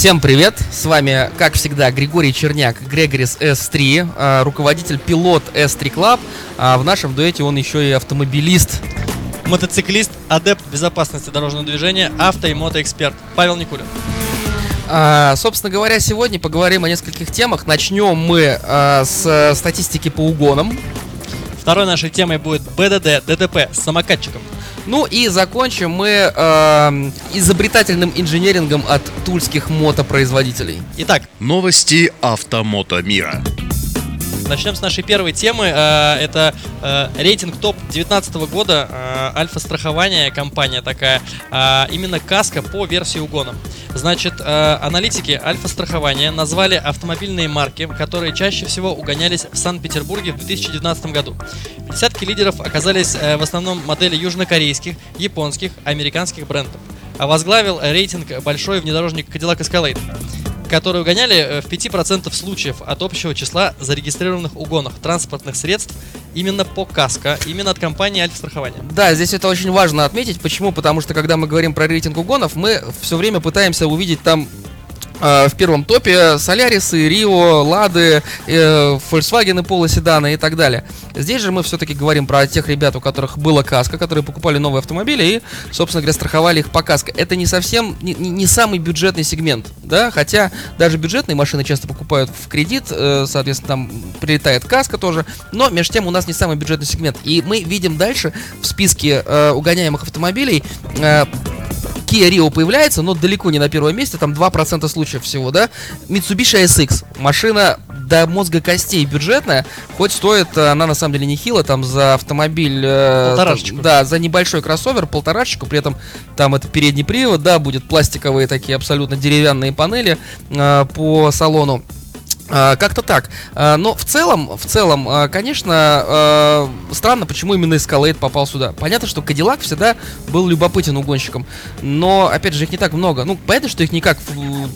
Всем привет! С вами, как всегда, Григорий Черняк, Грегорис S3, а, руководитель пилот S3 Club. А в нашем дуэте он еще и автомобилист. Мотоциклист, адепт безопасности дорожного движения, авто и мотоэксперт Павел Никулин. А, собственно говоря, сегодня поговорим о нескольких темах. Начнем мы а, с статистики по угонам. Второй нашей темой будет БДД, ДТП с самокатчиком. Ну и закончим мы э, изобретательным инженерингом от тульских мотопроизводителей. Итак, Новости автомото мира начнем с нашей первой темы. Э, Это э, рейтинг топ 2019 года. э, Альфа-страхование, компания такая. Именно каска по версии угона. Значит, аналитики Альфа-страхования назвали автомобильные марки, которые чаще всего угонялись в Санкт-Петербурге в 2019 году. В десятке лидеров оказались в основном модели южнокорейских, японских, американских брендов. А возглавил рейтинг большой внедорожник Cadillac Escalade которые угоняли э, в 5% случаев от общего числа зарегистрированных угонов транспортных средств именно по КАСКО, именно от компании Альфа-страхования. Да, здесь это очень важно отметить. Почему? Потому что когда мы говорим про рейтинг угонов, мы все время пытаемся увидеть там в первом топе Солярисы, Рио, Лады, э, Volkswagen, Polo, седаны и так далее. Здесь же мы все-таки говорим про тех ребят, у которых было каско, которые покупали новые автомобили и, собственно говоря, страховали их по каско. Это не совсем, не, не- не самый бюджетный сегмент, да, хотя даже бюджетные машины часто покупают в кредит, э, соответственно, там прилетает каска тоже, но между тем у нас не самый бюджетный сегмент. И мы видим дальше в списке э, угоняемых автомобилей э, Kia Rio появляется, но далеко не на первом месте, там 2% случаев всего, да. Mitsubishi SX, машина до мозга костей бюджетная, хоть стоит э, она на самом деле нехило, там за автомобиль... э, Полторашечку. там, Да, за небольшой кроссовер, полторашечку, при этом там это передний привод, да, будет пластиковые такие абсолютно деревянные панели э, по салону. А, Как-то так. А, Но в целом, в целом, а, конечно, странно, почему именно Escalade попал сюда. Понятно, что Cadillac всегда был любопытен угонщиком, но, опять же, их не так много. Ну, понятно, что их не как,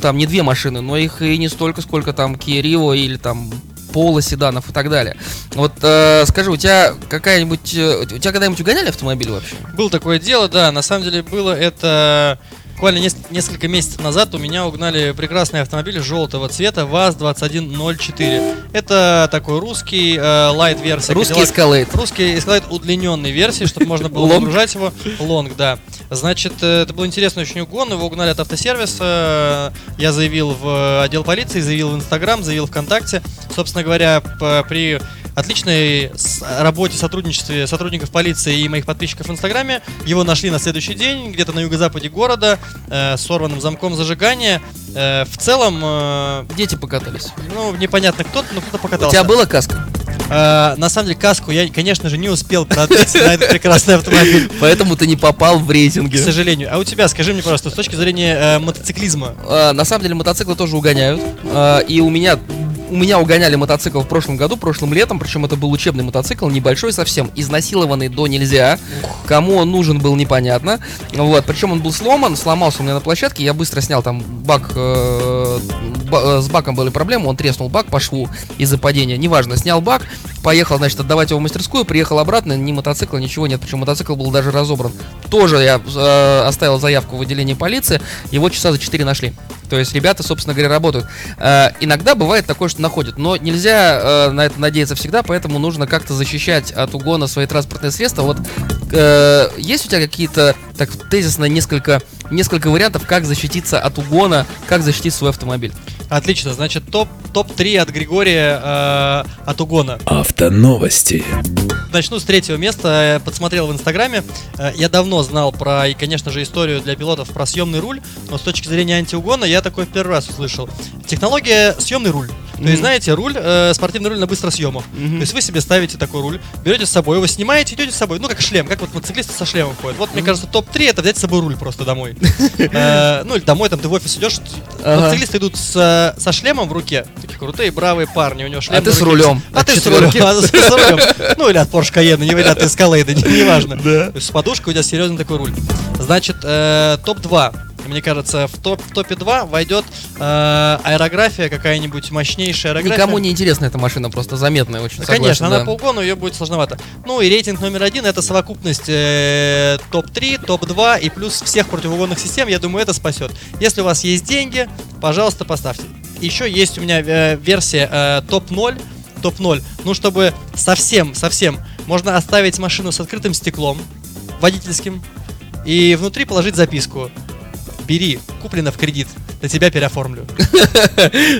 там, не две машины, но их и не столько, сколько там Kia Rio или там Пола седанов и так далее. Вот э, скажи, у тебя какая-нибудь, э, у тебя когда-нибудь угоняли автомобиль вообще? Было такое дело, да, на самом деле было это... Буквально нес- несколько месяцев назад у меня угнали прекрасный автомобиль желтого цвета ВАЗ-2104. Это такой русский э, лайт-версия. Русский Cadillac. Escalade. Русский Escalade удлиненной версии, чтобы можно было загружать его. Лонг, да. Значит, э, это был интересный очень угон. Его угнали от автосервиса. Я заявил в отдел полиции, заявил в Инстаграм, заявил ВКонтакте. Собственно говоря, при отличной работе, сотрудничестве сотрудников полиции и моих подписчиков в Инстаграме его нашли на следующий день, где-то на юго-западе города, э, с сорванным замком зажигания. Э, в целом, э, Дети покатались. ну, непонятно кто, но кто-то У покатался. тебя была каска? Э, на самом деле, каску я, конечно же, не успел продлить на этот прекрасный автомобиль. Поэтому ты не попал в К рейтинги. сожалению. А у тебя, скажи мне, пожалуйста, с точки зрения э, мотоциклизма, А, на самом деле мотоциклы тоже угоняют. А, и у меня у меня угоняли мотоцикл в прошлом году, прошлым летом, причем это был учебный мотоцикл, небольшой совсем, изнасилованный до нельзя. Кому он нужен был непонятно. Вот, причем он был сломан, сломался у меня на площадке, я быстро снял там бак, э, э, с баком были проблемы, он треснул бак по шву из-за падения, неважно, снял бак, поехал, значит, отдавать его в мастерскую, приехал обратно, ни мотоцикла, ничего нет, причем мотоцикл был даже разобран. Тоже я э, оставил заявку в отделении полиции, его часа за 4 нашли. То есть ребята, собственно говоря, работают. Э, иногда бывает такое, что находят, но нельзя э, на это надеяться всегда, поэтому нужно как-то защищать от угона свои транспортные средства. Вот э, есть у тебя какие-то, так тезисно, несколько, несколько вариантов, как защититься от угона, как защитить свой автомобиль? Отлично, значит, топ, топ-3 от Григория э, от угона. Автоновости Начну с третьего места, э, подсмотрел в Инстаграме. Э, Я давно знал про, и, конечно же, историю для пилотов про съемный руль, но с точки зрения антиугона я такой в первый раз услышал. Технология съемный руль. То есть, знаете, руль, э, спортивный руль на быстросъемах. Мгм. То есть вы себе ставите такой руль, берете с собой, его снимаете, идете с собой, ну как шлем, как вот мотоциклисты со шлемом ходят. Вот, мне кажется, топ-3 это взять с собой руль просто домой. Э, Ну или домой, там ты в офис идешь, Ага. мотоциклисты идут с, со шлемом в руке, такие крутые, бравые парни, у него шлем А ты в с руке. рулем. А От ты с рулем, четверки. а ты с рулем. Ну или от Porsche Cayenne, не или от Escalade, не- неважно. То есть с подушкой у тебя серьезный такой руль. Значит, э, топ-2. Мне кажется, в, топ, в топе 2 войдет э, аэрография, какая-нибудь мощнейшая аэрография. Никому не интересна эта машина, просто заметная очень. Ну, согласен, Конечно, да. она по угону ее будет сложновато. Ну и рейтинг номер один это совокупность э, топ-3, топ-2 и плюс всех противоугонных систем. Я думаю, это спасет. Если у вас есть деньги, пожалуйста, поставьте. Еще есть у меня э, версия э, топ-0. Топ-0. Ну, чтобы совсем, совсем можно оставить машину с открытым стеклом, водительским, и внутри положить записку. Бери, куплено в кредит, на тебя переоформлю.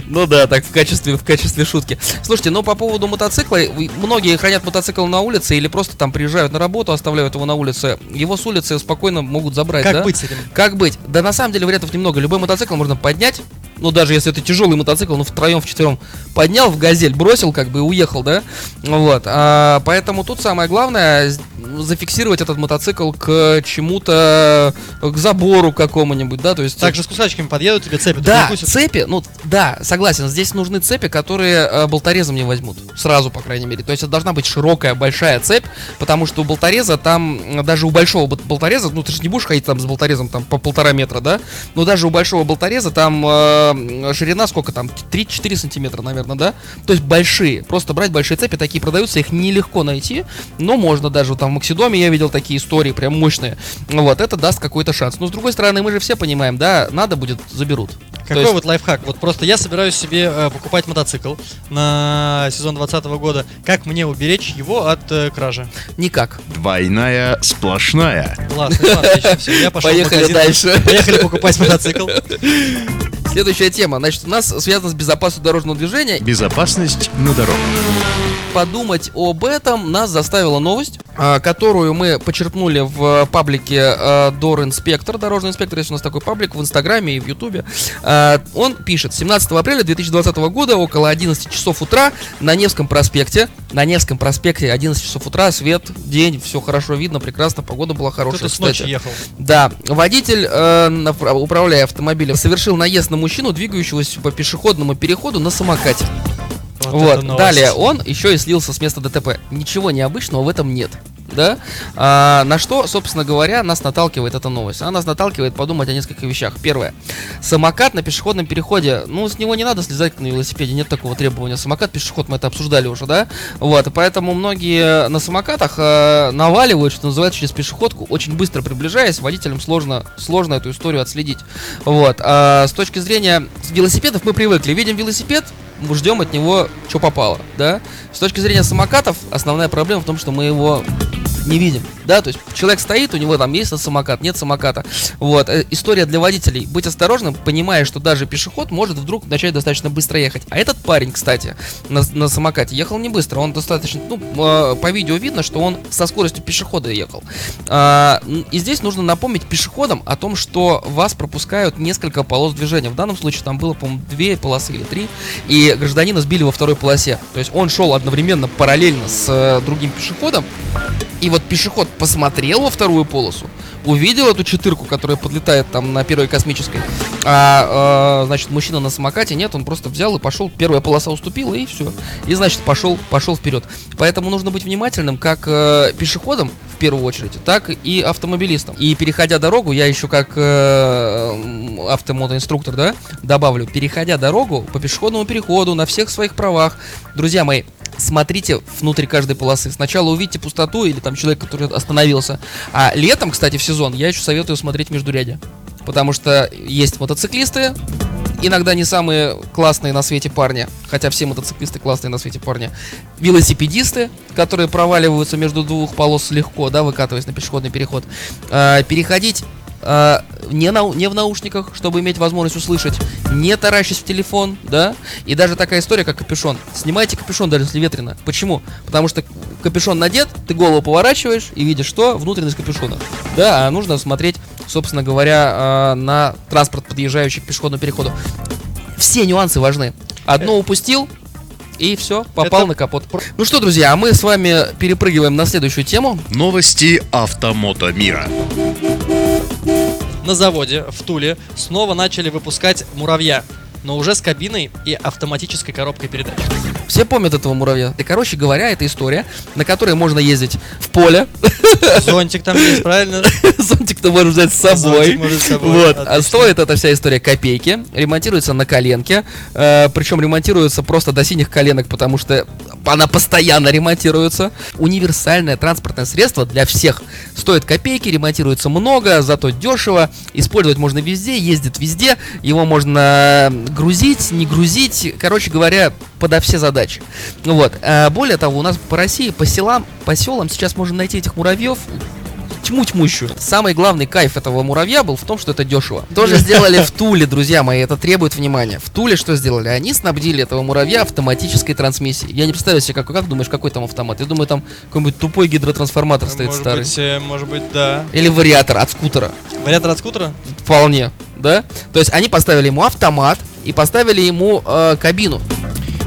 Ну да, так в качестве, в качестве шутки. Слушайте, ну по поводу мотоцикла, многие хранят мотоцикл на улице или просто там приезжают на работу, оставляют его на улице. Его с улицы спокойно могут забрать, Как быть с этим? Как быть? Да на самом деле вариантов немного. Любой мотоцикл можно поднять. Ну, даже если это тяжелый мотоцикл, ну, втроем, вчетвером поднял в газель, бросил, как бы, и уехал, да? Вот. А, поэтому тут самое главное с- зафиксировать этот мотоцикл к чему-то, к забору какому-нибудь, да? То есть. Также с кусачками подъедут, тебе цепи Да, цепи, ну да, согласен, здесь нужны цепи, которые э, болторезом не возьмут. Сразу, по крайней мере. То есть это должна быть широкая, большая цепь, потому что у болтореза там, даже у большого болтореза, ну ты же не будешь ходить там с болторезом там по полтора метра, да? Но даже у большого болтореза там э, ширина сколько там? 3-4 сантиметра, наверное, да? То есть большие. Просто брать большие цепи, такие продаются, их нелегко найти, но можно даже вот там в Максидоме я видел такие истории, прям мощные. Вот, это даст какой-то шанс. Но с другой стороны, мы же все понимаем, да, надо будет, заберут. То Какой есть- вот лайфхак? Вот просто я собираюсь себе э, покупать мотоцикл на сезон 2020 года. Как мне уберечь его от э, кражи? Никак. Двойная сплошная. Классно, классно, я пошел в Поехали магазин. дальше. Поехали покупать мотоцикл. Следующая тема. Значит, у нас связана с безопасностью дорожного движения. Безопасность на дорогах. Подумать об этом нас заставила новость, а, которую мы почерпнули в паблике а, Дор Инспектор, дорожный инспектор, есть у нас такой паблик в Инстаграме и в Ютубе. А, Он пишет, 17 апреля 2020 года около 11 часов утра на Невском проспекте, на Невском проспекте 11 часов утра, свет, день, все хорошо видно, прекрасно, погода была хорошая, Кто-то с ночи ехал. Да, водитель, э, управляя автомобилем, совершил наезд на мужчину, двигающегося по пешеходному переходу на самокате. Вот Вот, далее он еще и слился с места ДТП. Ничего необычного в этом нет. Да? А, на что, собственно говоря, нас наталкивает эта новость? Она нас наталкивает подумать о нескольких вещах. Первое. Самокат на пешеходном переходе. Ну, с него не надо слезать на велосипеде, нет такого требования. Самокат, пешеход, мы это обсуждали уже, да? Вот, поэтому многие на самокатах э, наваливают, что называется, через пешеходку, очень быстро приближаясь, водителям сложно, сложно эту историю отследить. Вот, а с точки зрения велосипедов мы привыкли. Видим велосипед, ждем от него, что попало, да? С точки зрения самокатов, основная проблема в том, что мы его не видим, да, то есть человек стоит, у него там есть самокат, нет самоката, вот, Э, история для водителей, быть осторожным, понимая, что даже пешеход может вдруг начать достаточно быстро ехать, а этот парень, кстати, на, на самокате ехал не быстро, он достаточно, ну, э, по видео видно, что он со скоростью пешехода ехал, А, и здесь нужно напомнить пешеходам о том, что вас пропускают несколько полос движения, в данном случае там было, по-моему, две полосы или три, и гражданина сбили во второй полосе, то есть он шел одновременно параллельно с э, другим пешеходом, и вот пешеход посмотрел во вторую полосу, увидел эту четырку, которая подлетает там на первой космической, а, э, значит, мужчина на самокате нет, он просто взял и пошел, первая полоса уступила, и все. И, значит, пошел, пошел вперед. Поэтому нужно быть внимательным как э, пешеходам, в первую очередь, так и автомобилистам. И переходя дорогу, я еще как э, автомотоинструктор, да, добавлю, переходя дорогу по пешеходному переходу на всех своих правах, друзья мои, смотрите внутрь каждой полосы. Сначала увидите пустоту или там человек, который остановился. А летом, кстати, в сезон я еще советую смотреть междурядье. Потому что есть мотоциклисты, иногда не самые классные на свете парни, хотя все мотоциклисты классные на свете парни. Велосипедисты, которые проваливаются между двух полос легко, да, выкатываясь на пешеходный переход. А, переходить а, не, на, не в наушниках, чтобы иметь возможность услышать, не таращись в телефон, да, и даже такая история, как капюшон. Снимайте капюшон, даже если ветрено. Почему? Потому что капюшон надет, ты голову поворачиваешь и видишь, что внутренность капюшона. Да, а нужно смотреть, собственно говоря, а, на транспорт, подъезжающий к пешеходному переходу. Все нюансы важны. Одно упустил, и все, попал Это на капот. Ну что, друзья, а мы с вами перепрыгиваем на следующую тему. Новости автомото мира. На заводе в Туле снова начали выпускать муравья, но уже с кабиной и автоматической коробкой передач. Все помнят этого муравья. И, короче говоря, это история, на которой можно ездить в поле. Зонтик там есть, правильно? Зонтик ты можешь взять с собой. С Вот. А стоит эта вся история копейки. Ремонтируется на коленке. причем ремонтируется просто до синих коленок, потому что она постоянно ремонтируется. Универсальное транспортное средство для всех. Стоит копейки, ремонтируется много, зато дешево. Использовать можно везде, ездит везде. Его можно грузить, не грузить. Короче говоря, подо все задачи. Вот. А более того, у нас по России, по селам, по селам сейчас можно найти этих муравьев тьму тьмущую. Самый главный кайф этого муравья был в том, что это дешево. Тоже сделали в Туле, друзья мои, это требует внимания. В Туле что сделали? Они снабдили этого муравья автоматической трансмиссией. Я не представляю себе, как, как думаешь, какой там автомат? Я думаю, там какой-нибудь тупой гидротрансформатор стоит Может старый. быть, э, может быть, да. Или вариатор от скутера. Вариатор от скутера? Вполне, да? То есть они поставили ему автомат и поставили ему э, кабину.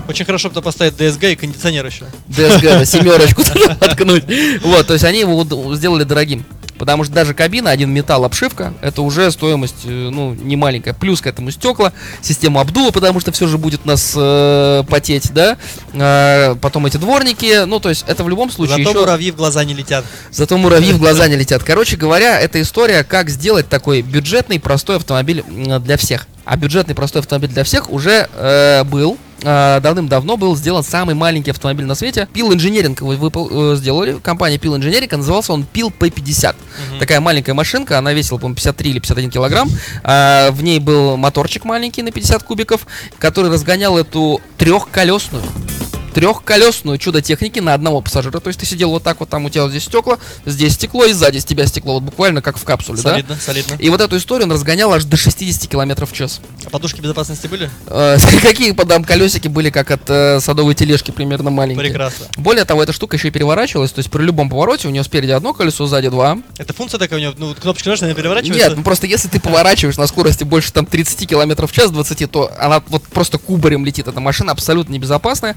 Очень хорошо, кто поставит DSG и кондиционер еще. DSG на семерочку туда воткнуть. Вот, то есть они его сделали дорогим. Потому что даже кабина, один металл, обшивка, это уже стоимость, э, ну, не маленькая. Плюс к этому стекла, система обдува, потому что все же будет у нас э, потеть, да. Э, потом эти дворники, ну, то есть это в любом случае Зато еще... муравьи в глаза не летят. Зато муравьи в глаза не летят. Короче говоря, это история, как сделать такой бюджетный, простой автомобиль для всех. А бюджетный, простой автомобиль для всех уже э, был. э, давным-давно был сделан самый маленький автомобиль на свете. Pil Engineering его выпол- э, сделали. Компания Pil Engineering, а назывался он Pil P50. Мгм. Такая маленькая машинка, она весила, по-моему, 53 или 51 килограмм. А, в ней был моторчик маленький на 50 кубиков, который разгонял эту трехколесную трехколесную чудо техники на одного пассажира. То есть ты сидел вот так вот, там у тебя вот здесь стекла, здесь стекло и сзади с тебя стекло, вот буквально как в капсуле, да? Солидно, солидно. И вот эту историю он разгонял аж до 60 километров в час. А подушки безопасности были? Э, Какие подам колесики были, как от э, садовой тележки, примерно маленькие. Прекрасно. Более того, эта штука еще и переворачивалась, то есть при любом повороте у нее спереди одно колесо, сзади два. Это функция такая у него, ну, кнопочка нажимаешь, она переворачивается? Нет, ну просто если ты поворачиваешь на скорости больше там 30 километров в час, 20, то она вот просто кубарем летит. Эта машина абсолютно небезопасная.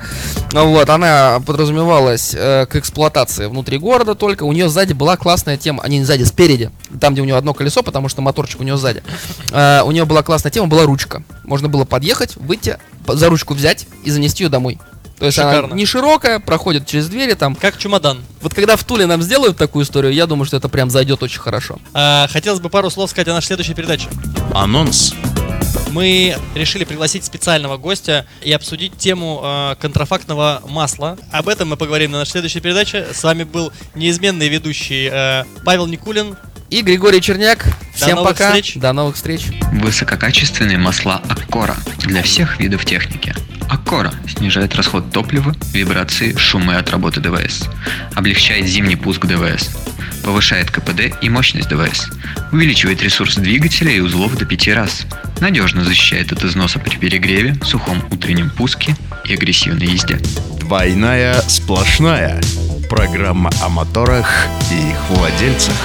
Ну Вот, она подразумевалась э, к эксплуатации внутри города только. У нее сзади была классная тема, а не сзади, спереди. Там, где у нее одно колесо, потому что моторчик у нее сзади. Э, у нее была классная тема, была ручка. Можно было подъехать, выйти, за ручку взять и занести ее домой. То есть Шикарно. она не широкая, проходит через двери там. Как чемодан. Вот когда в Туле нам сделают такую историю, я думаю, что это прям зайдет очень хорошо. А, хотелось бы пару слов сказать о нашей следующей передаче. Анонс. Мы решили пригласить специального гостя и обсудить тему э, контрафактного масла. Об этом мы поговорим на нашей следующей передаче. С вами был неизменный ведущий э, Павел Никулин. И Григорий Черняк. Всем новых пока. встреч. До новых встреч. Высококачественные масла Аккора для всех видов техники. Аккора снижает расход топлива, вибрации, шумы от работы ДВС, облегчает зимний пуск ДВС, повышает КПД и мощность ДВС, увеличивает ресурс двигателя и узлов до 5 раз, надежно защищает от износа при перегреве, сухом утреннем пуске и агрессивной езде. Двойная сплошная. Программа о моторах и их владельцах.